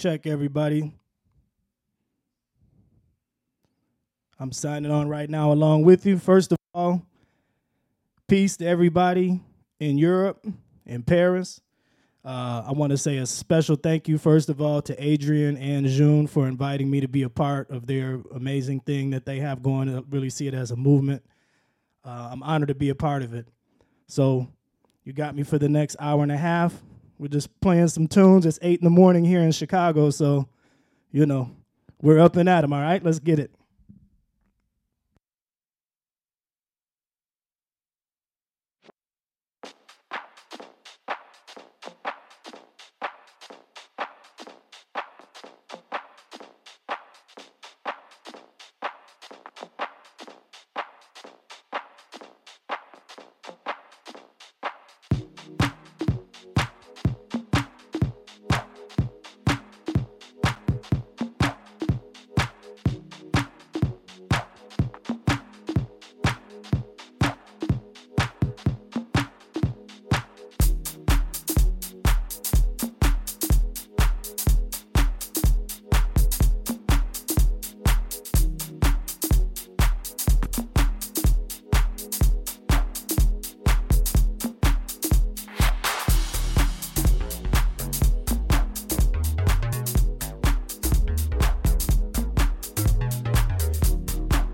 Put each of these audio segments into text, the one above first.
check, everybody. I'm signing on right now along with you. First of all, peace to everybody in Europe, in Paris. Uh, I want to say a special thank you, first of all, to Adrian and June for inviting me to be a part of their amazing thing that they have going. Really see it as a movement. Uh, I'm honored to be a part of it. So, you got me for the next hour and a half. We're just playing some tunes. It's eight in the morning here in Chicago, so you know we're up and at 'em. All right, let's get it.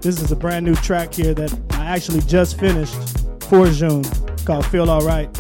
This is a brand new track here that I actually just finished for June called Feel Alright.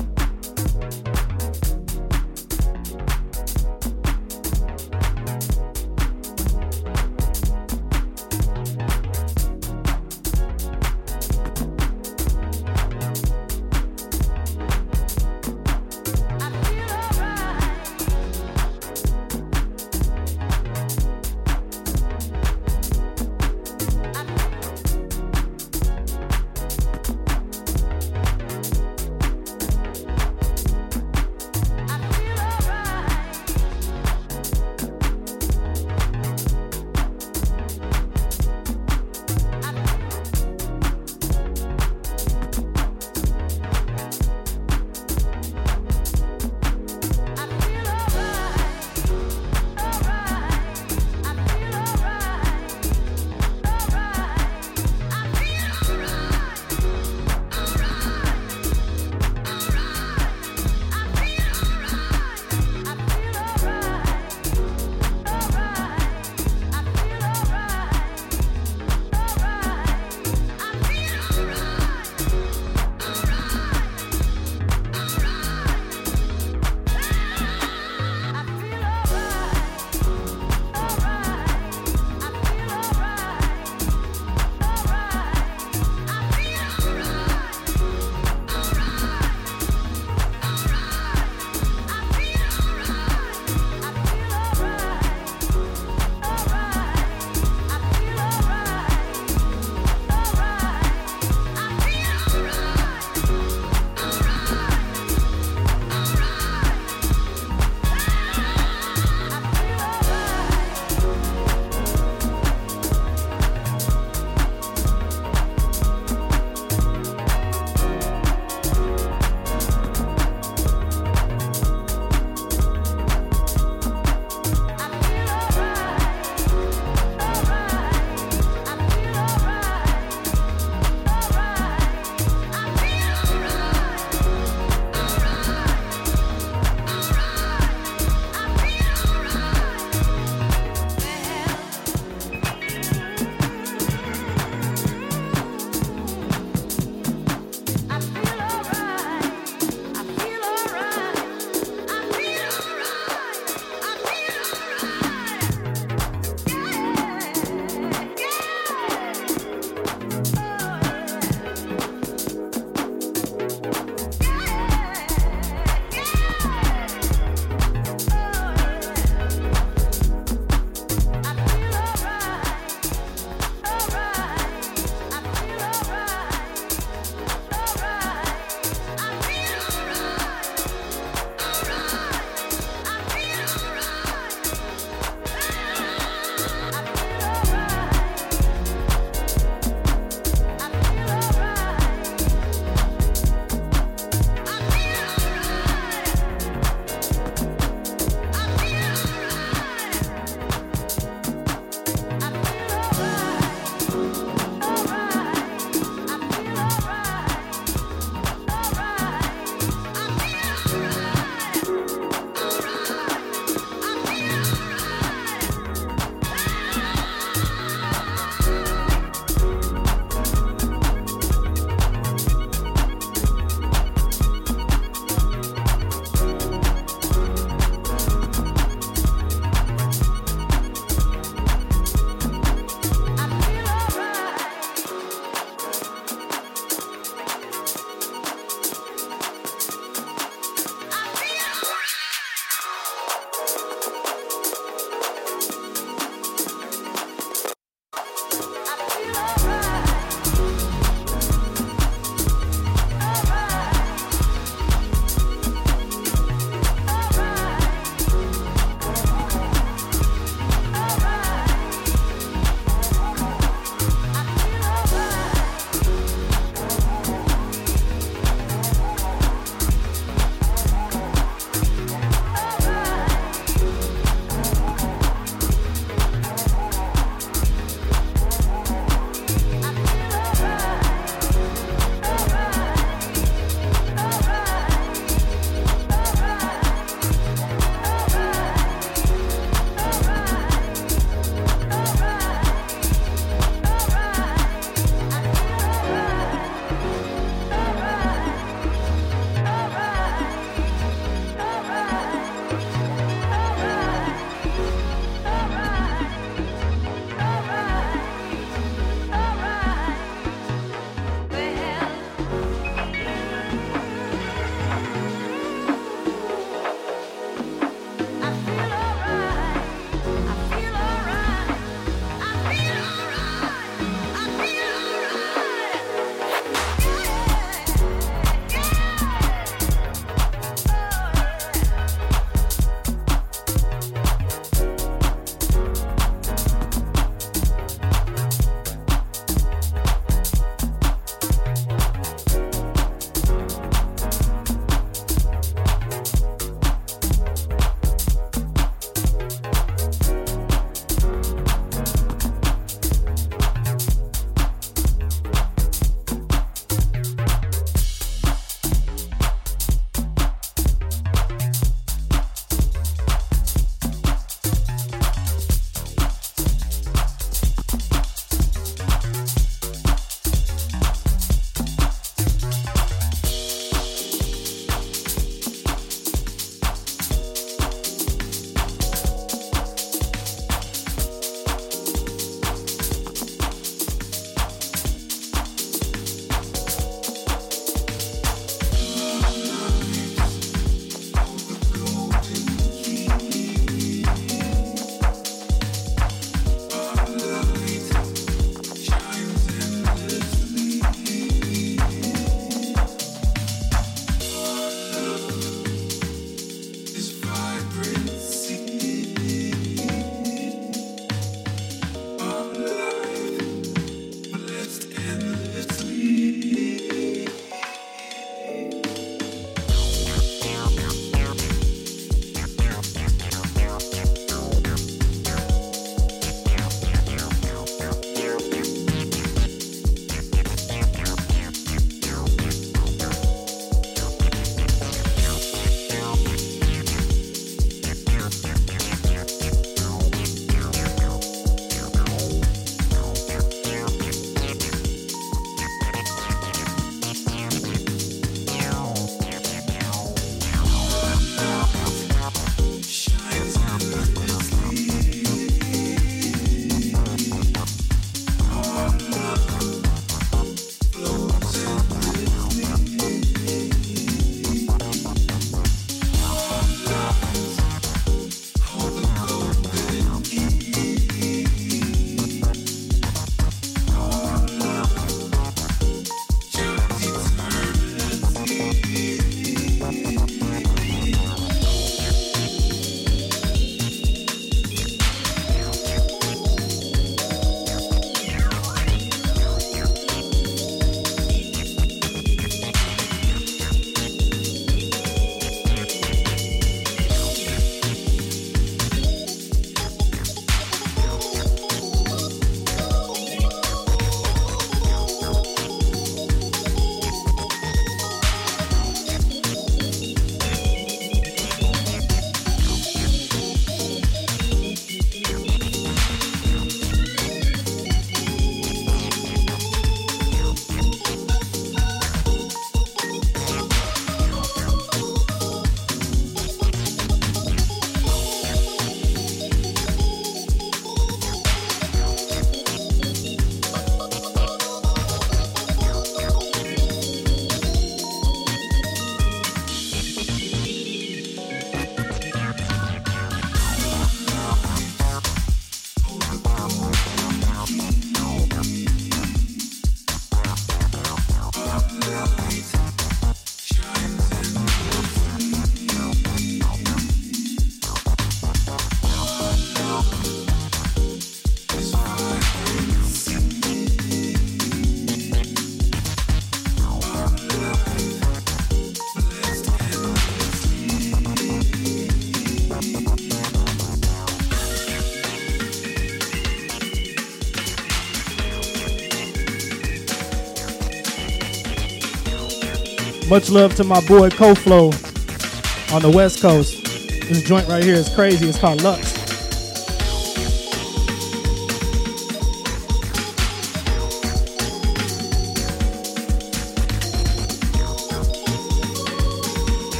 Much love to my boy CoFlow on the West Coast. This joint right here is crazy. It's called Lux.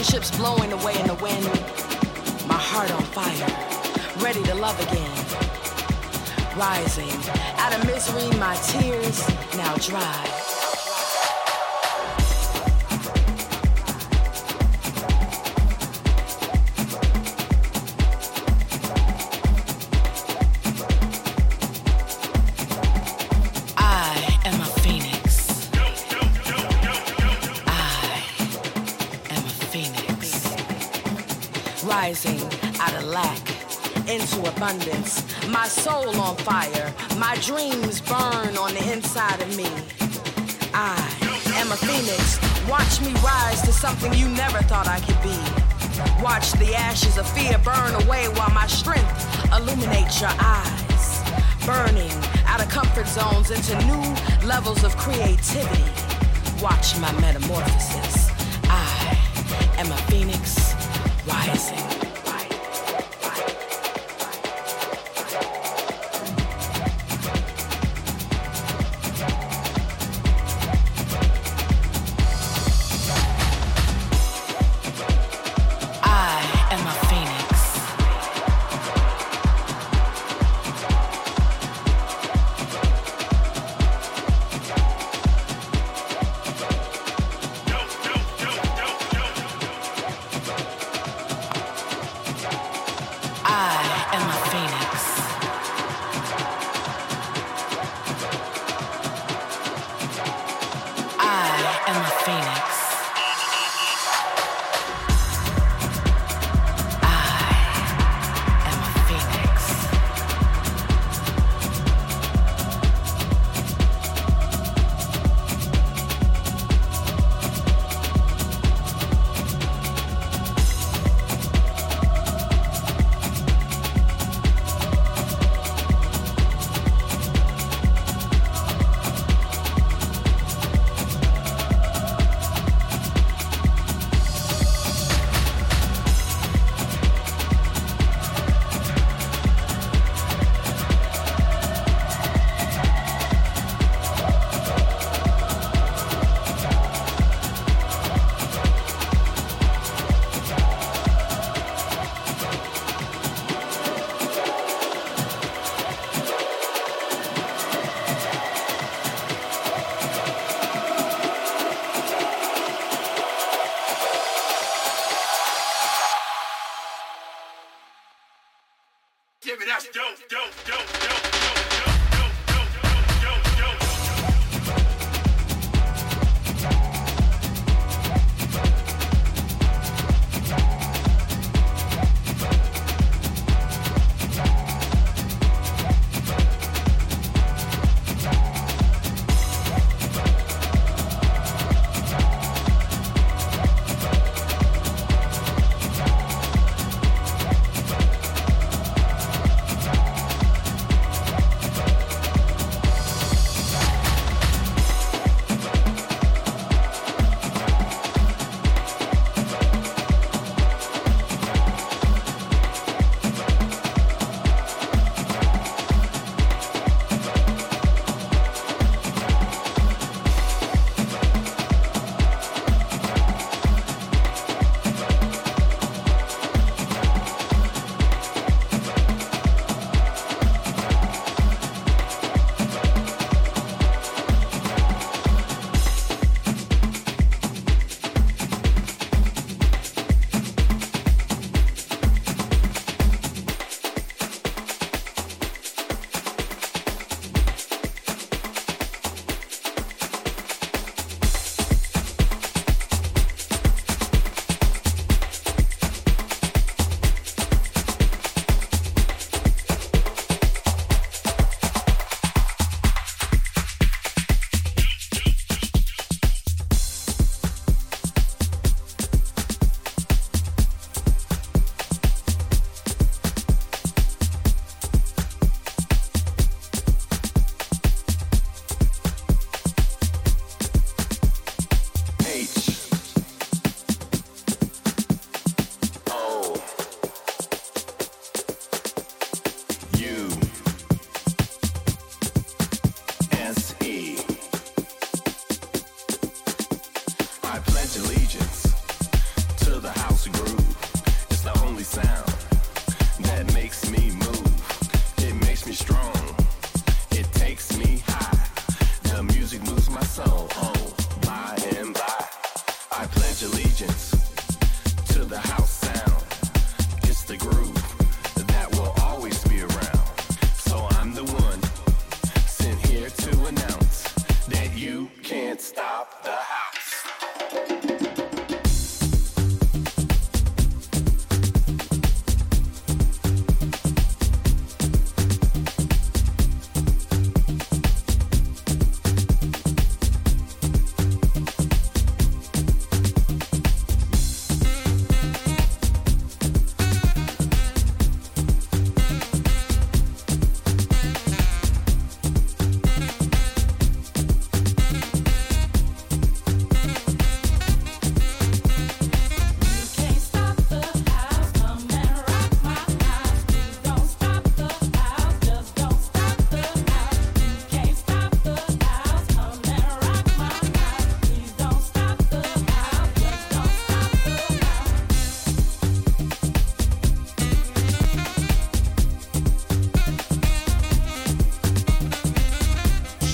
Relationships blowing away in the wind. My heart on fire, ready to love again. Rising out of misery, my tears now dry. Dreams burn on the inside of me. I am a phoenix. Watch me rise to something you never thought I could be. Watch the ashes of fear burn away while my strength illuminates your eyes. Burning out of comfort zones into new levels of creativity. Watch my metamorphosis. I am a phoenix rising.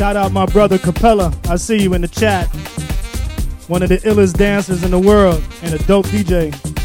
Shout out my brother Capella. I see you in the chat. One of the illest dancers in the world and a dope DJ.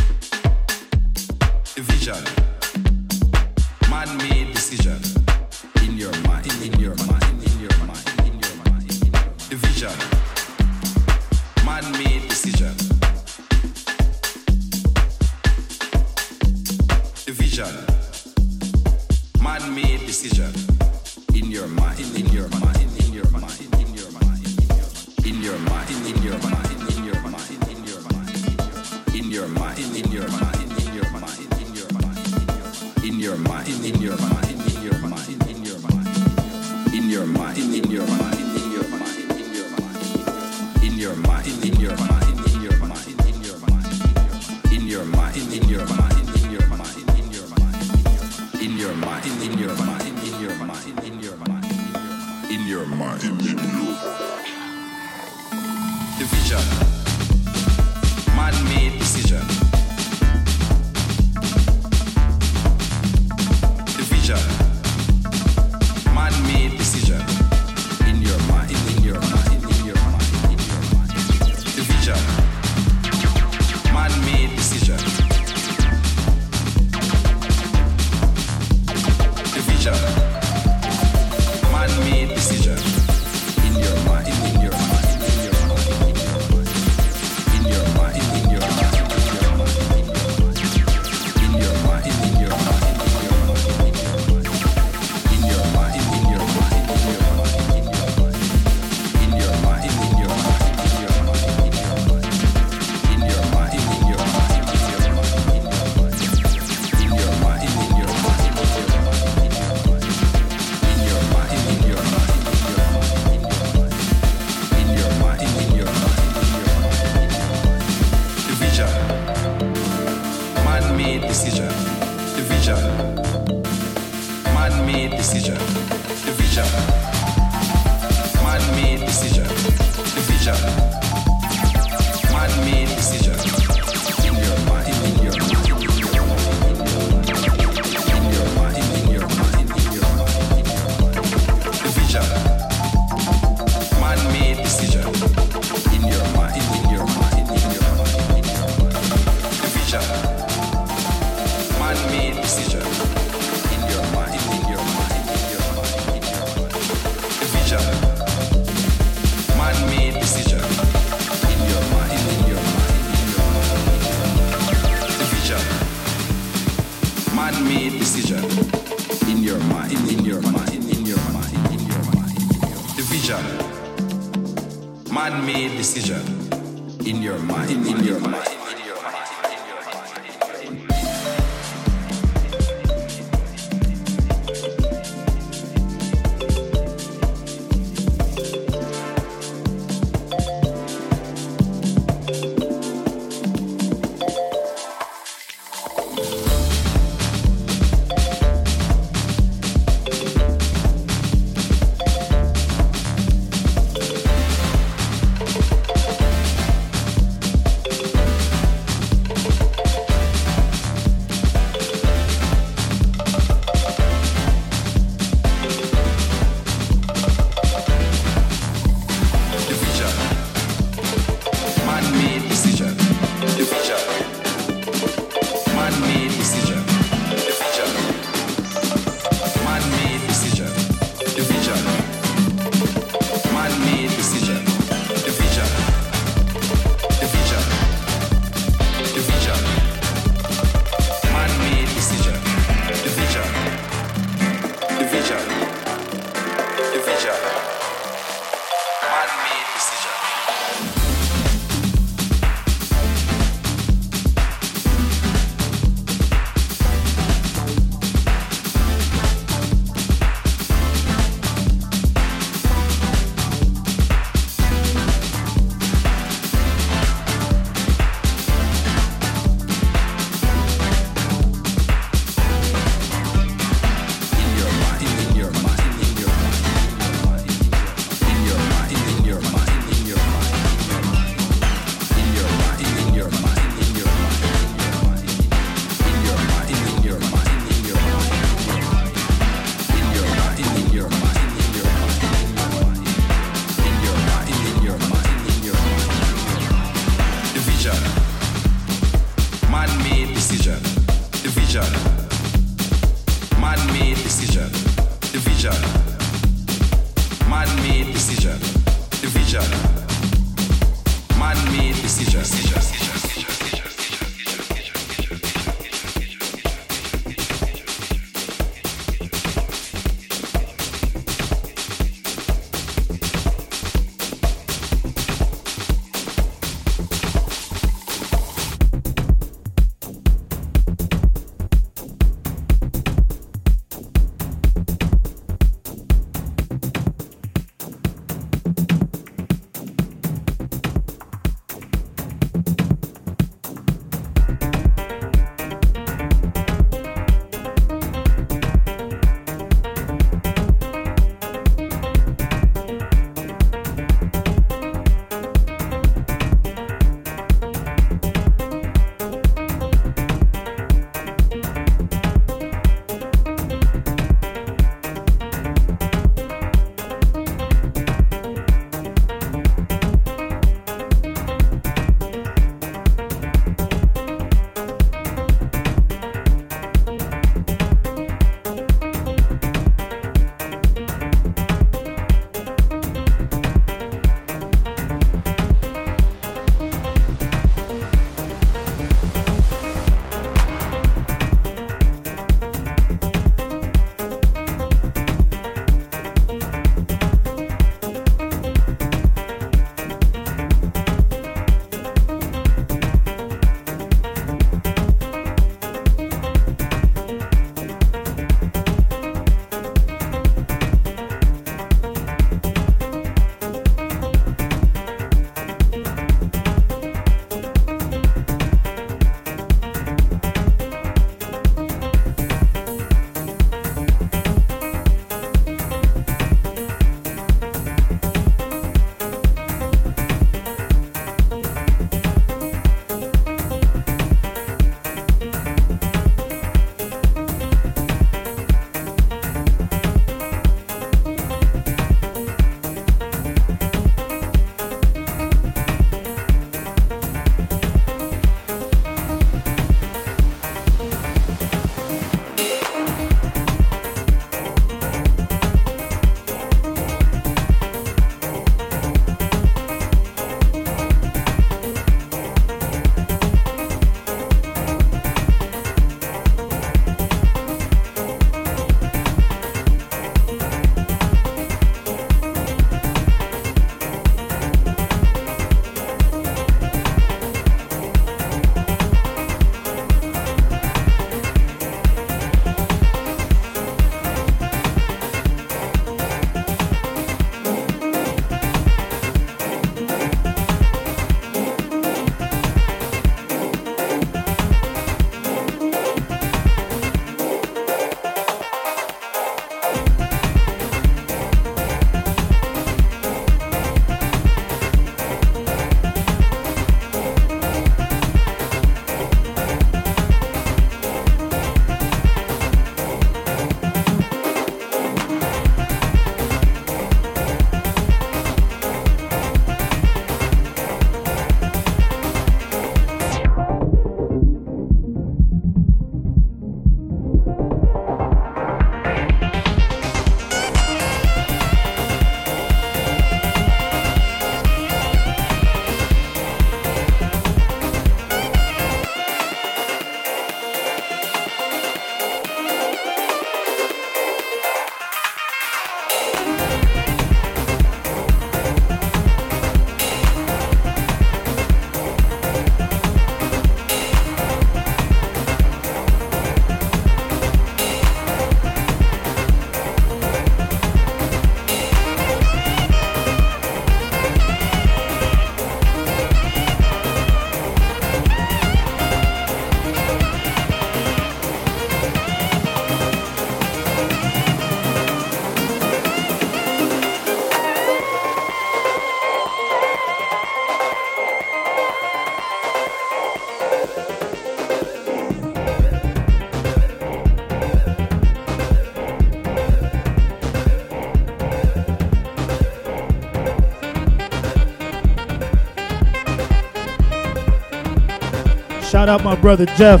Shout out my brother Jeff.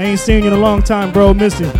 ain't seen you in a long time, bro. Miss you.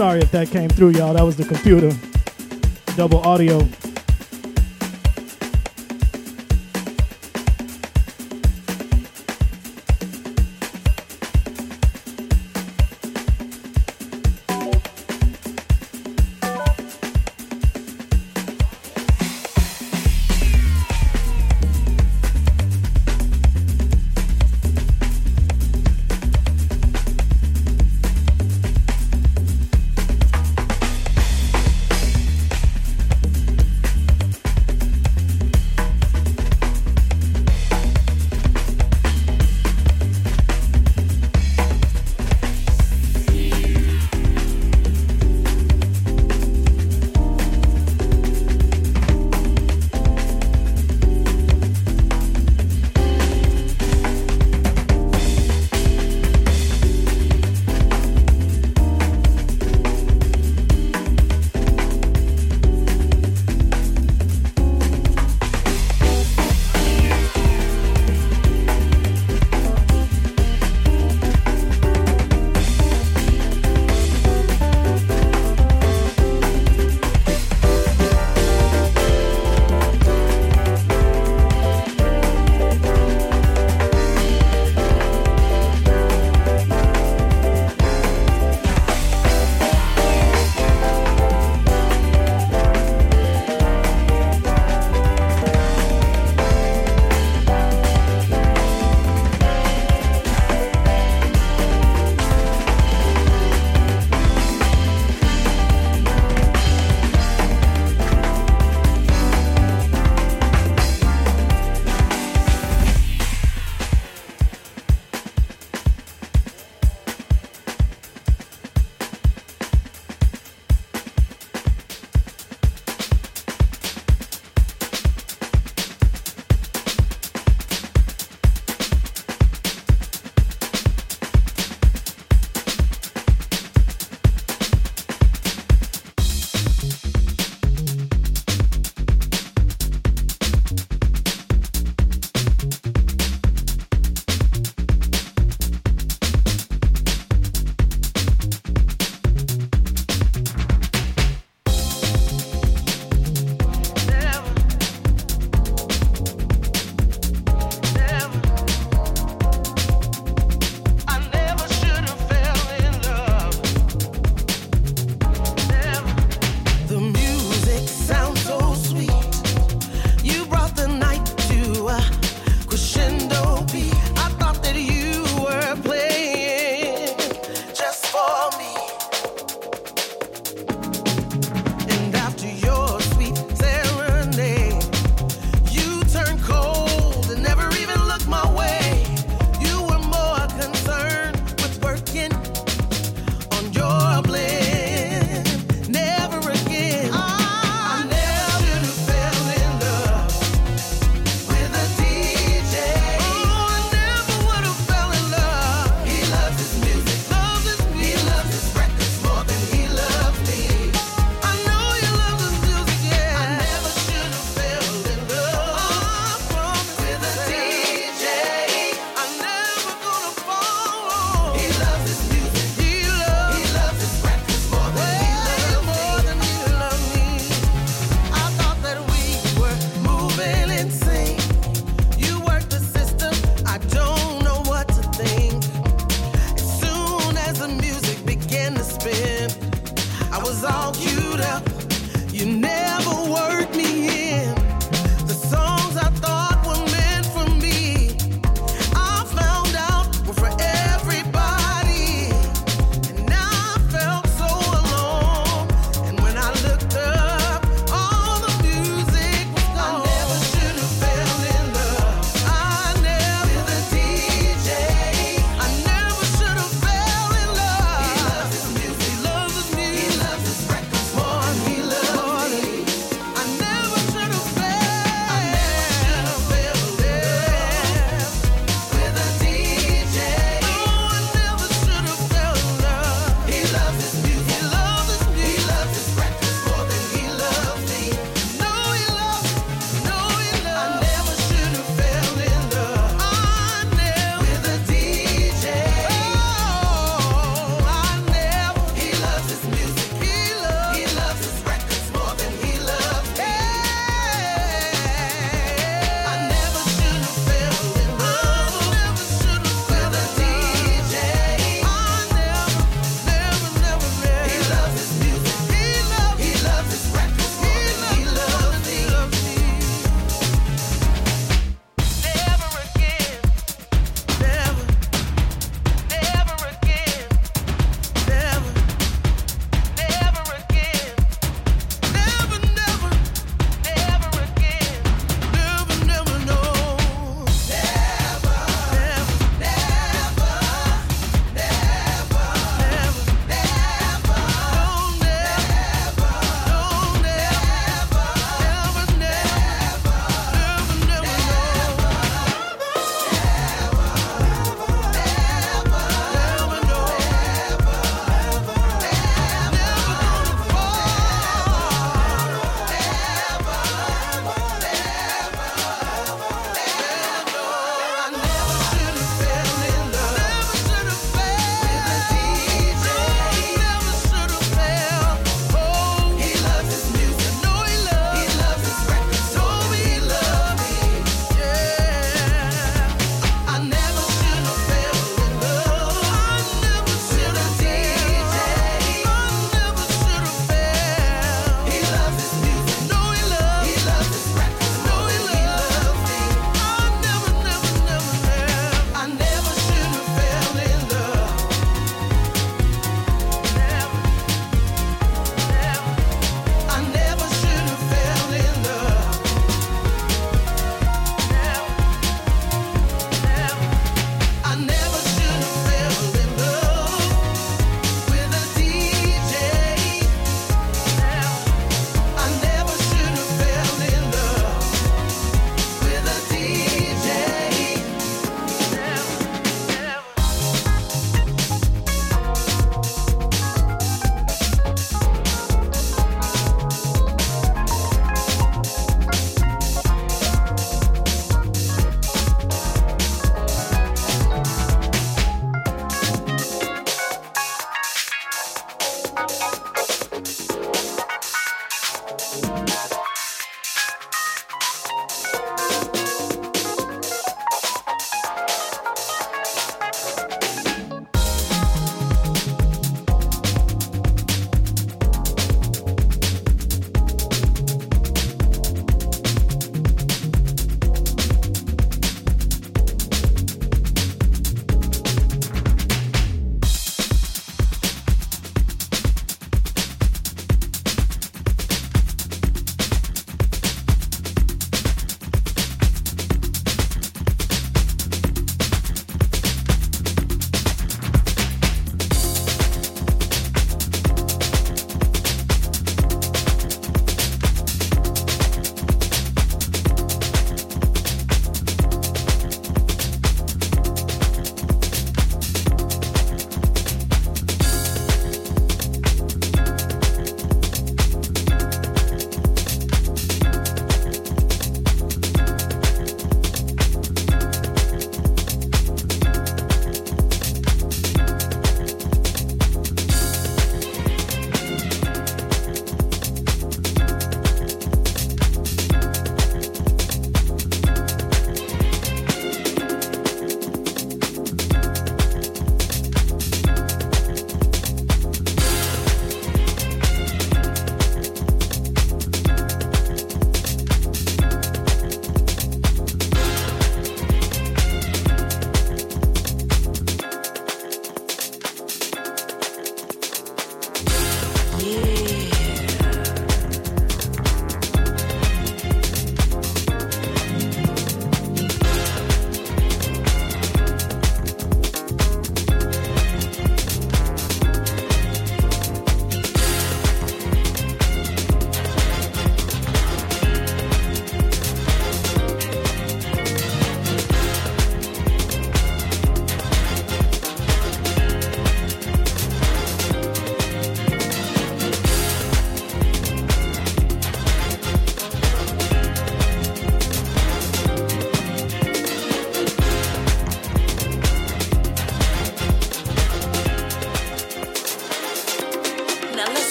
Sorry if that came through, y'all. That was the computer. Double audio.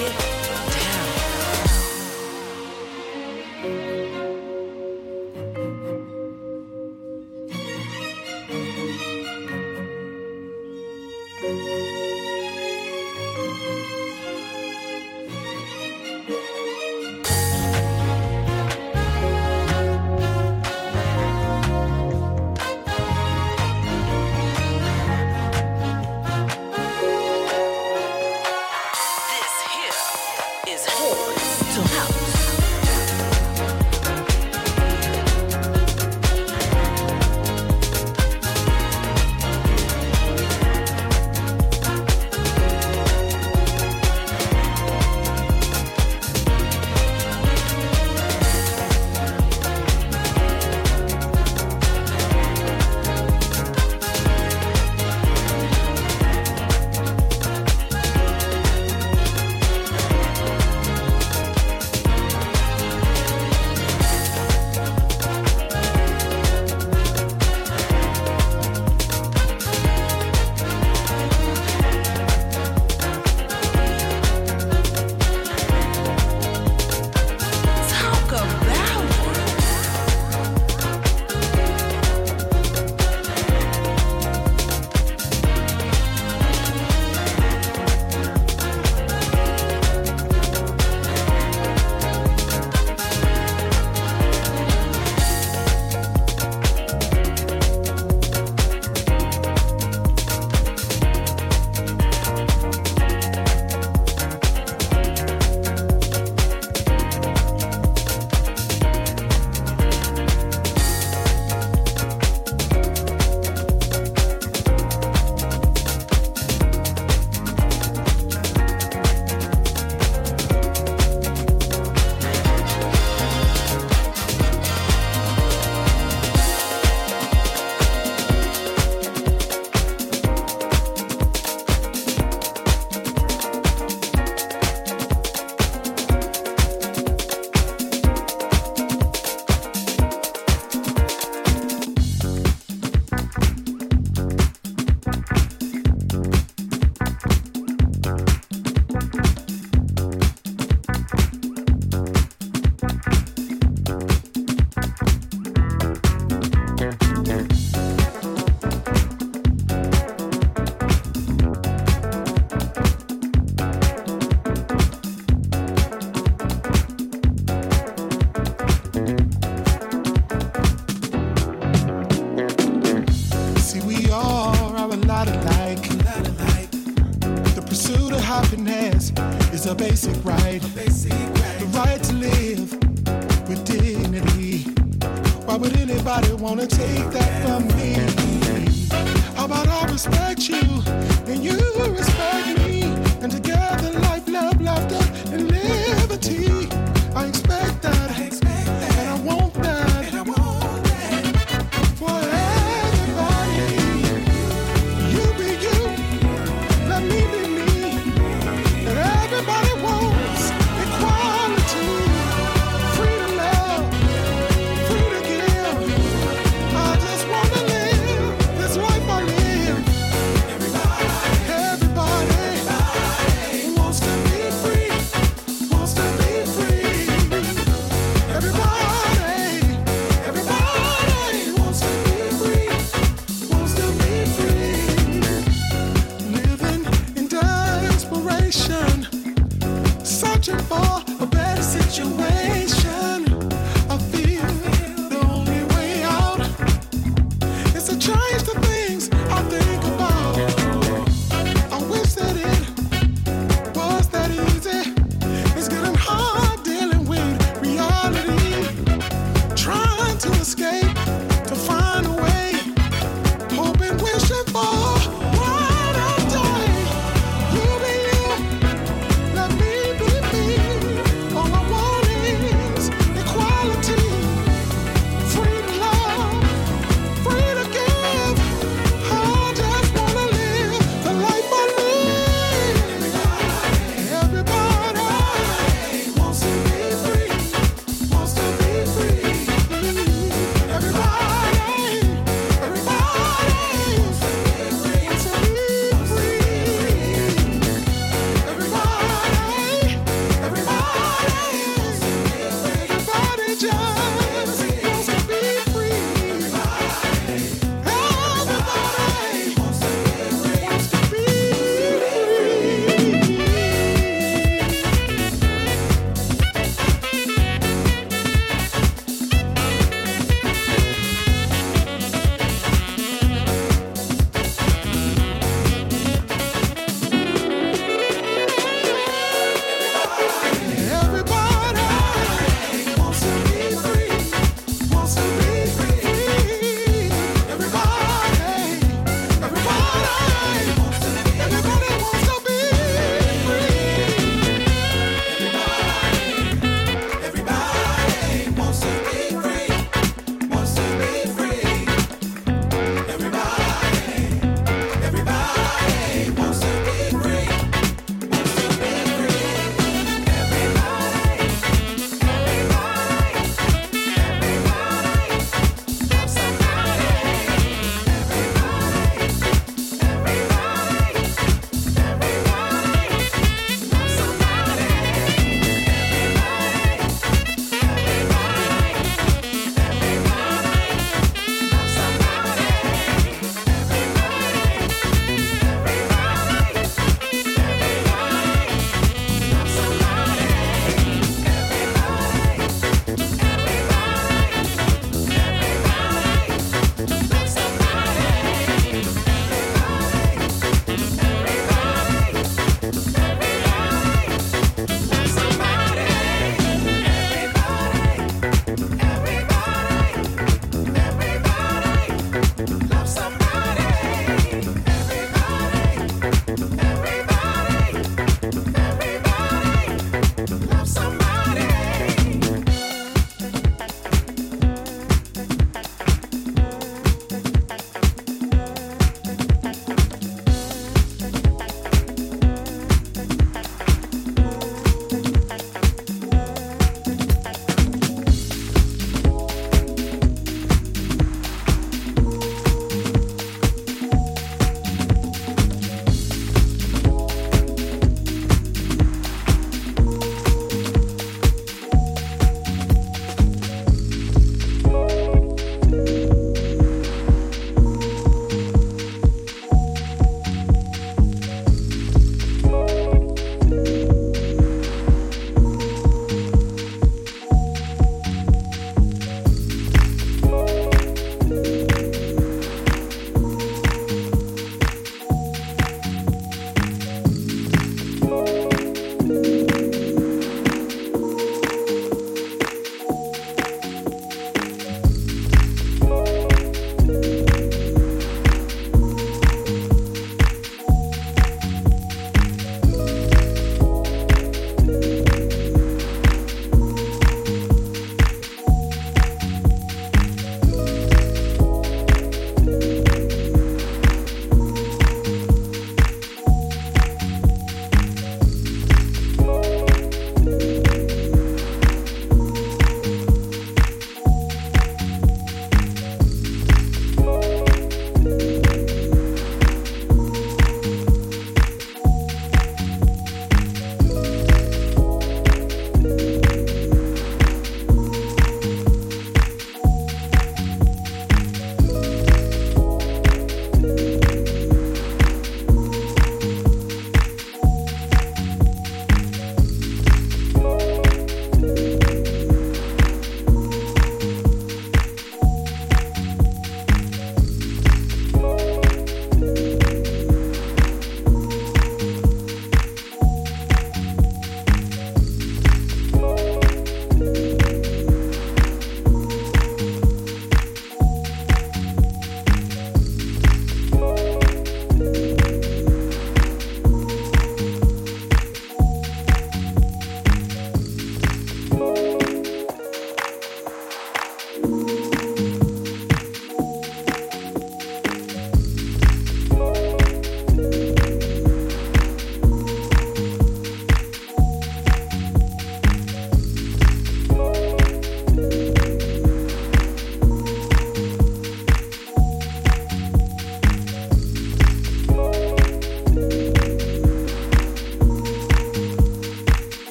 shit.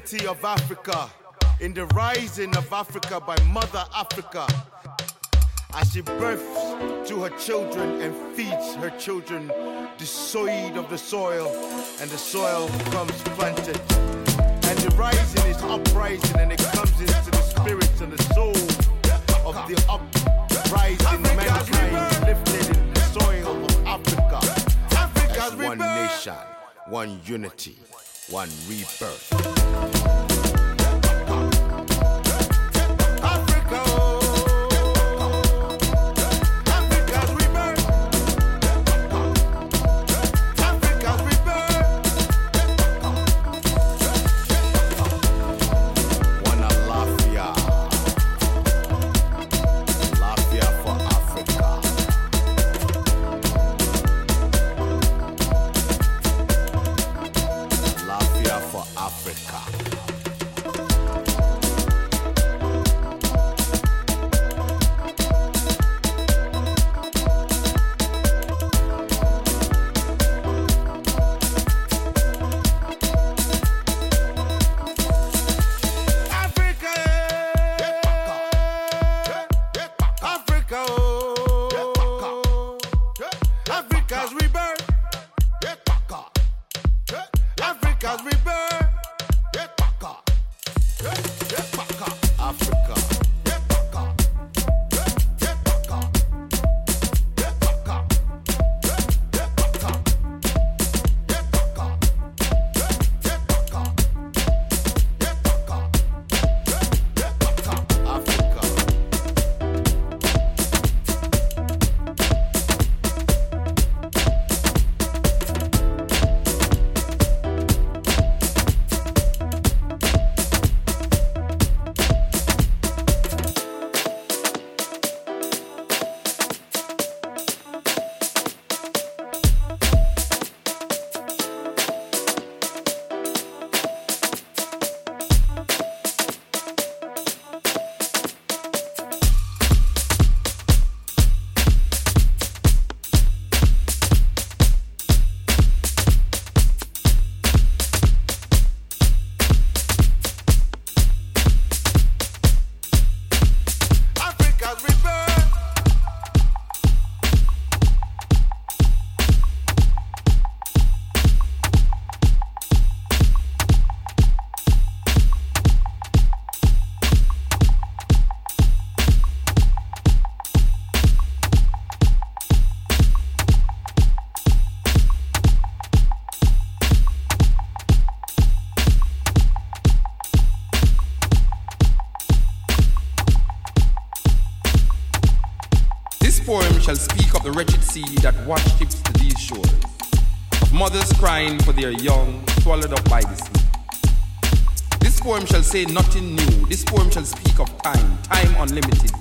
Unity of Africa, in the rising of Africa by Mother Africa, as she births to her children and feeds her children the seed of the soil, and the soil becomes planted. And the rising is uprising, and it comes into the spirits and the soul of the uprising mankind lifted in the soil of Africa. Africa as one nation, one unity one rebirth.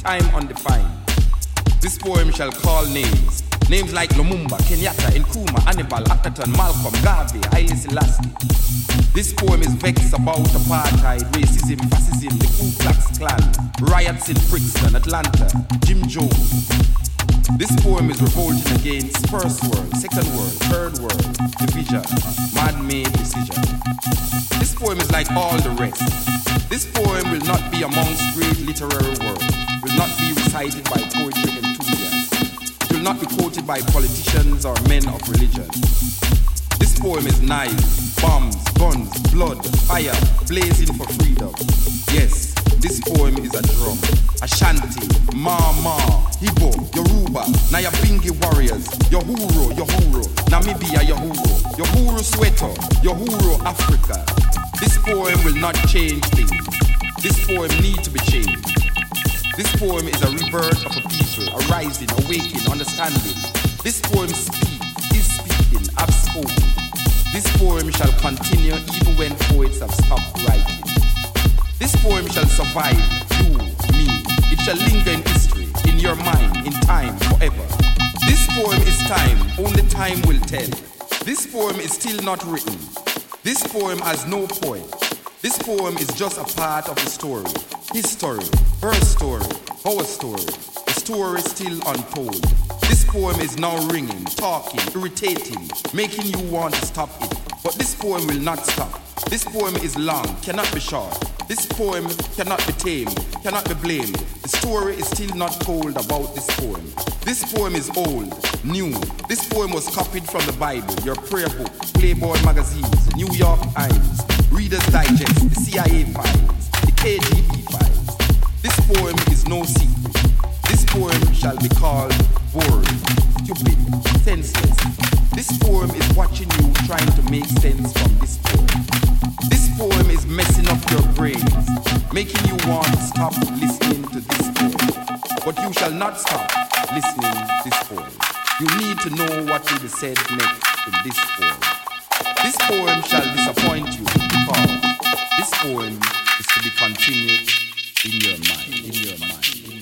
Time undefined. This poem shall call names. Names like Lumumba, Kenyatta, Nkrumah, Hannibal, Akhenaten, Malcolm, Garvey, Haile Selassie. This poem is vexed about apartheid, racism, fascism, the Ku Klux Klan, riots in Brixton, Atlanta, Jim Jones. This poem is revolting against first world, second world, third world, division, man-made decision. This poem is like all the rest. This poem will not be amongst great literary works, will not be recited by poetry enthusiasts, it will not be quoted by politicians or men of religion. This poem is knives, bombs, guns, blood, fire, blazing for freedom. Yes, this poem is a drum. Ashanti, Mau Mau, Igbo, Yoruba, Nyabingi warriors, Uhuru, Uhuru, Namibia, Uhuru, Uhuru Soweto, Uhuru Africa. This poem will not change things. This poem need to be changed. This poem is a rebirth of a people, arising, awakening, understanding. This poem speaks, is speaking, have spoken. This poem shall continue even when poets have stopped writing. This poem shall survive you, me. It shall linger in history, in your mind, in time, forever. This poem is time, only time will tell. This poem is still not written. This poem has no point. This poem is just a part of the story. His story, her story, our story. The story still untold. This poem is now ringing, talking, irritating, making you want to stop it. But this poem will not stop. This poem is long, cannot be short. This poem cannot be tamed, cannot be blamed. The story is still not told about this poem. This poem is old, new. This poem was copied from the Bible, your prayer book, Playboy magazines, New York Times, Reader's Digest, the CIA files, the KGB files. This poem is no secret. This poem shall be called boring, stupid, senseless. This poem is watching you trying to make sense from this poem. This poem is messing up your brains, making you want to stop listening to this poem. But you shall not stop listening to this poem. You need to know what will be said next in this poem. This poem shall disappoint you because this poem is to be continued in your mind, in your mind,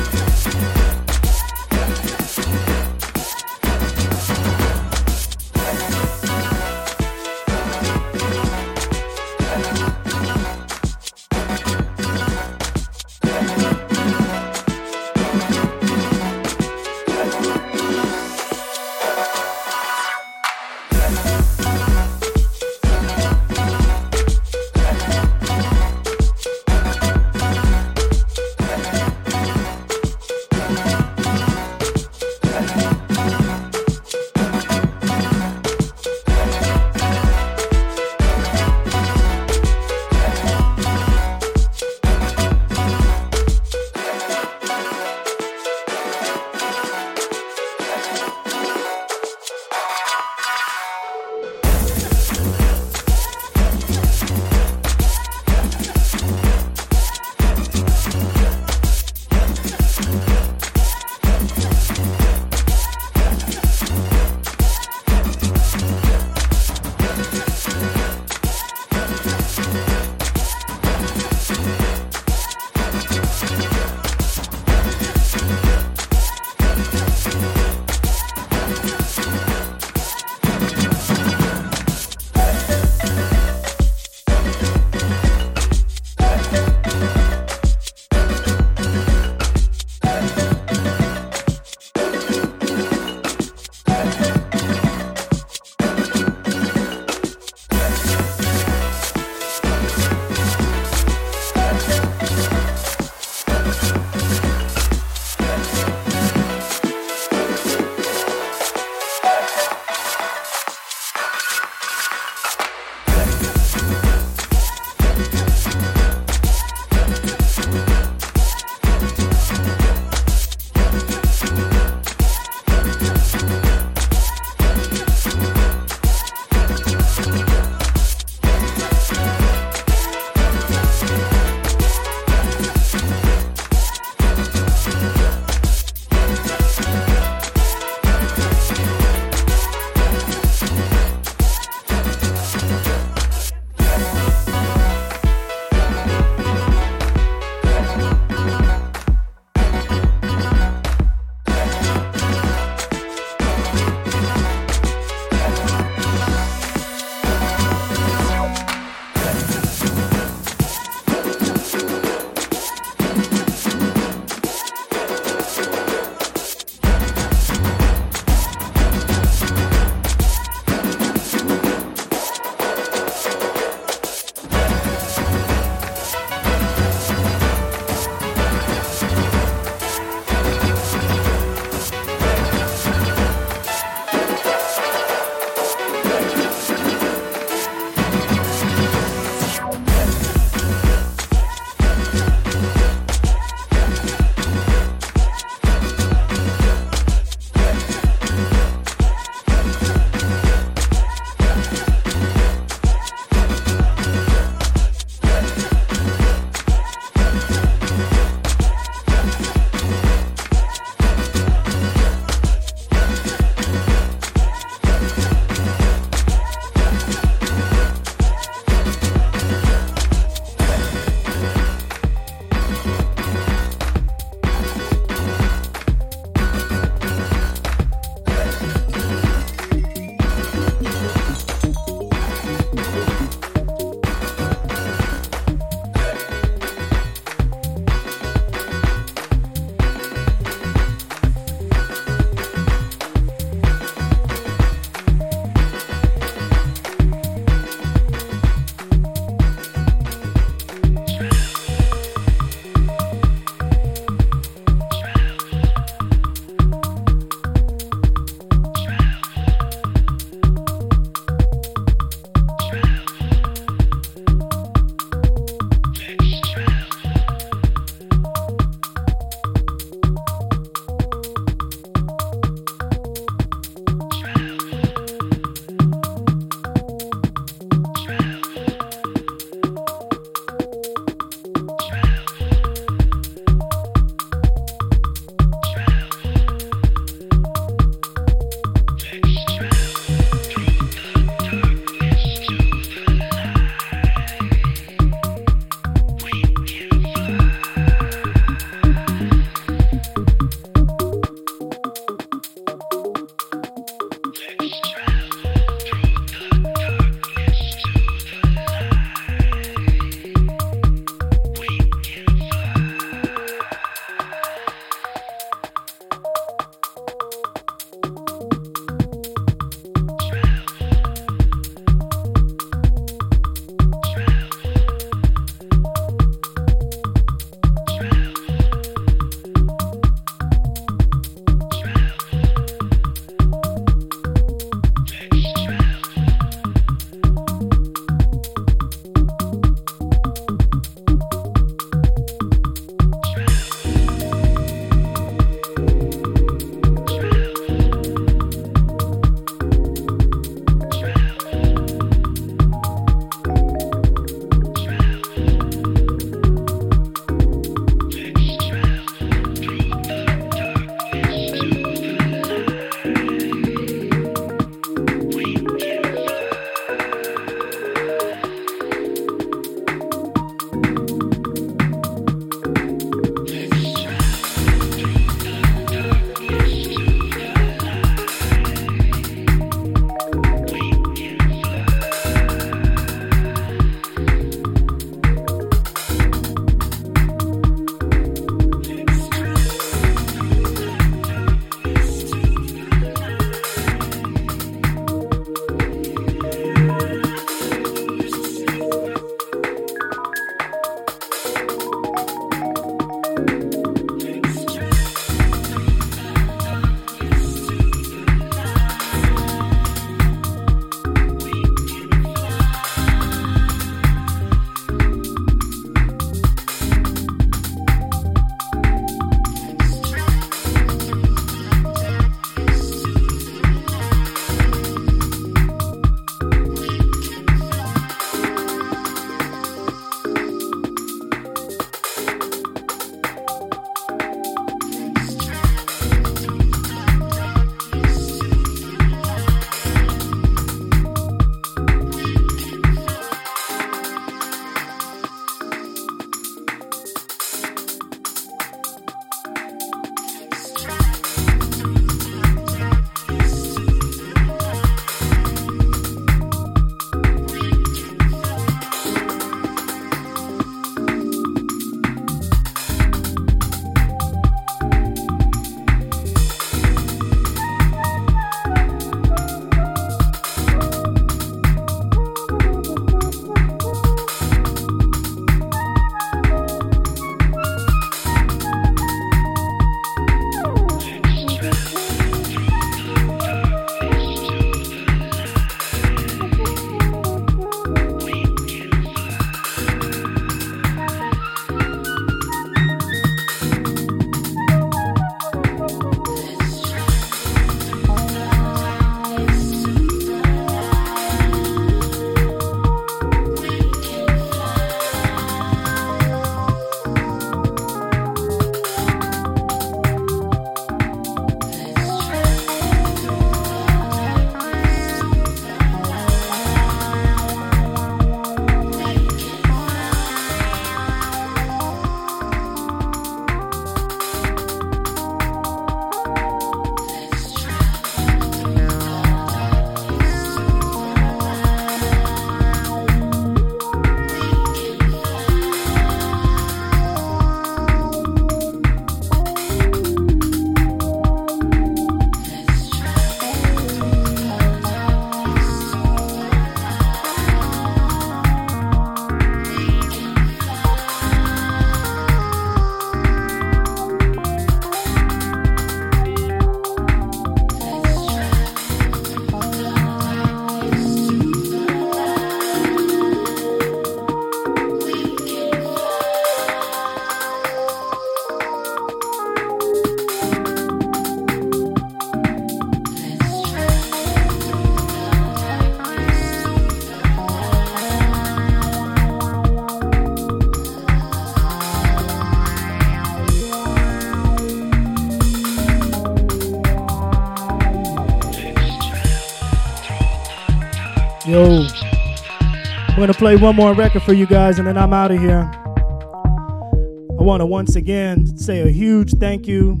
I'm gonna play one more record for you guys and then I'm out of here. I want to once again say a huge thank you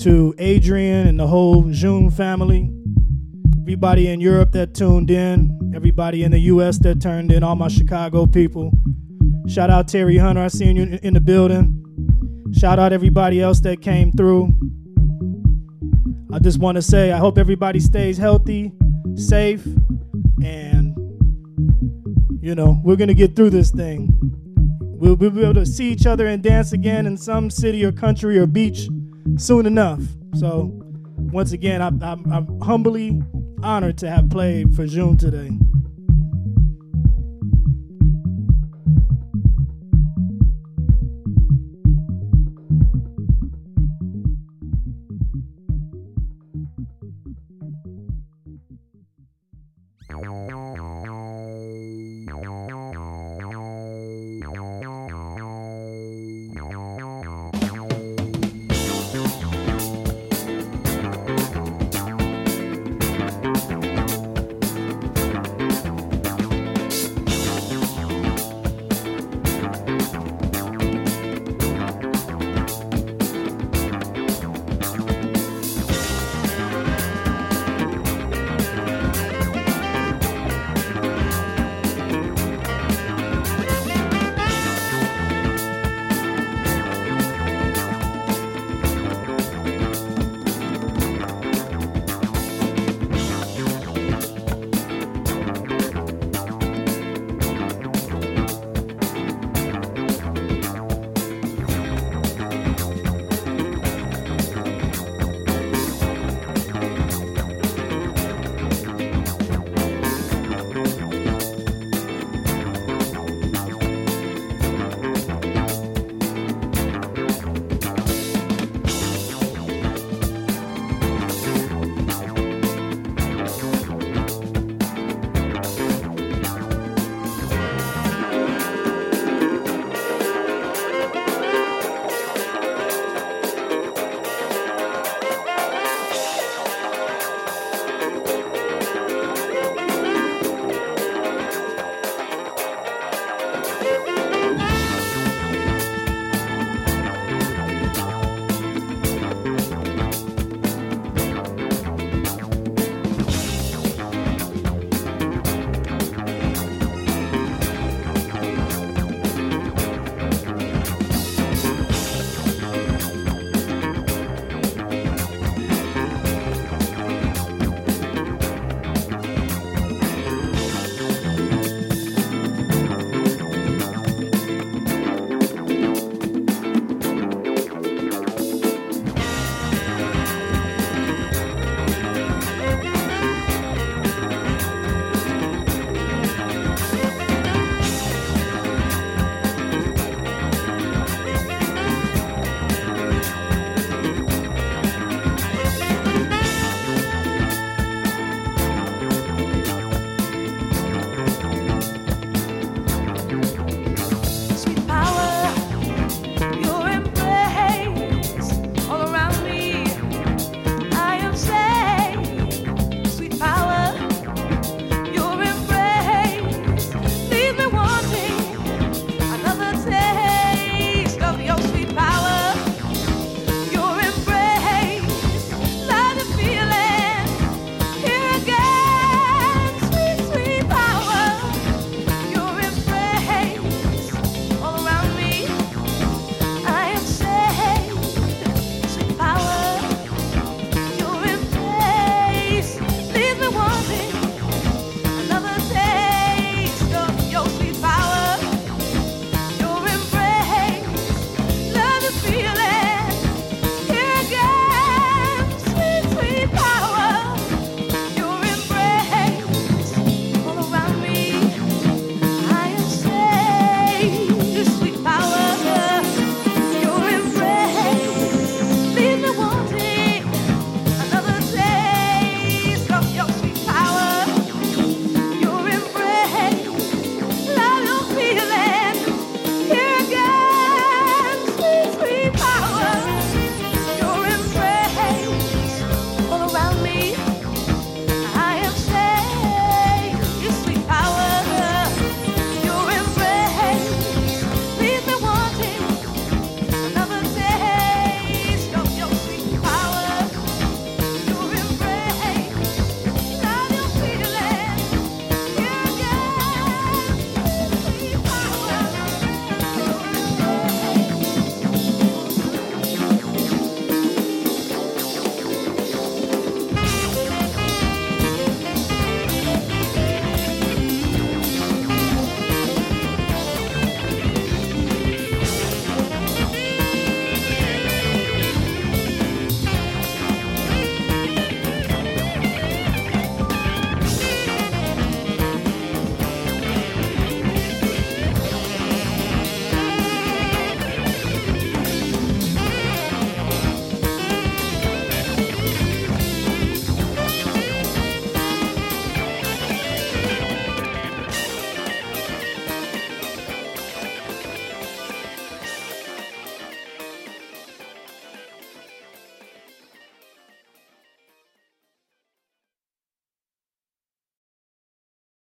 to Adrian and the whole June family. Everybody in Europe that tuned in, everybody in the US that turned in, all my Chicago people. Shout out Terry Hunter, I seen you in the building. Shout out everybody else that came through. I just want to say I hope everybody stays healthy, safe, you know, we're to get through this thing. We'll, we'll be able to see each other and dance again in some city or country or beach soon enough. So, once again, I'm, I'm, I'm humbly honored to have played for June today.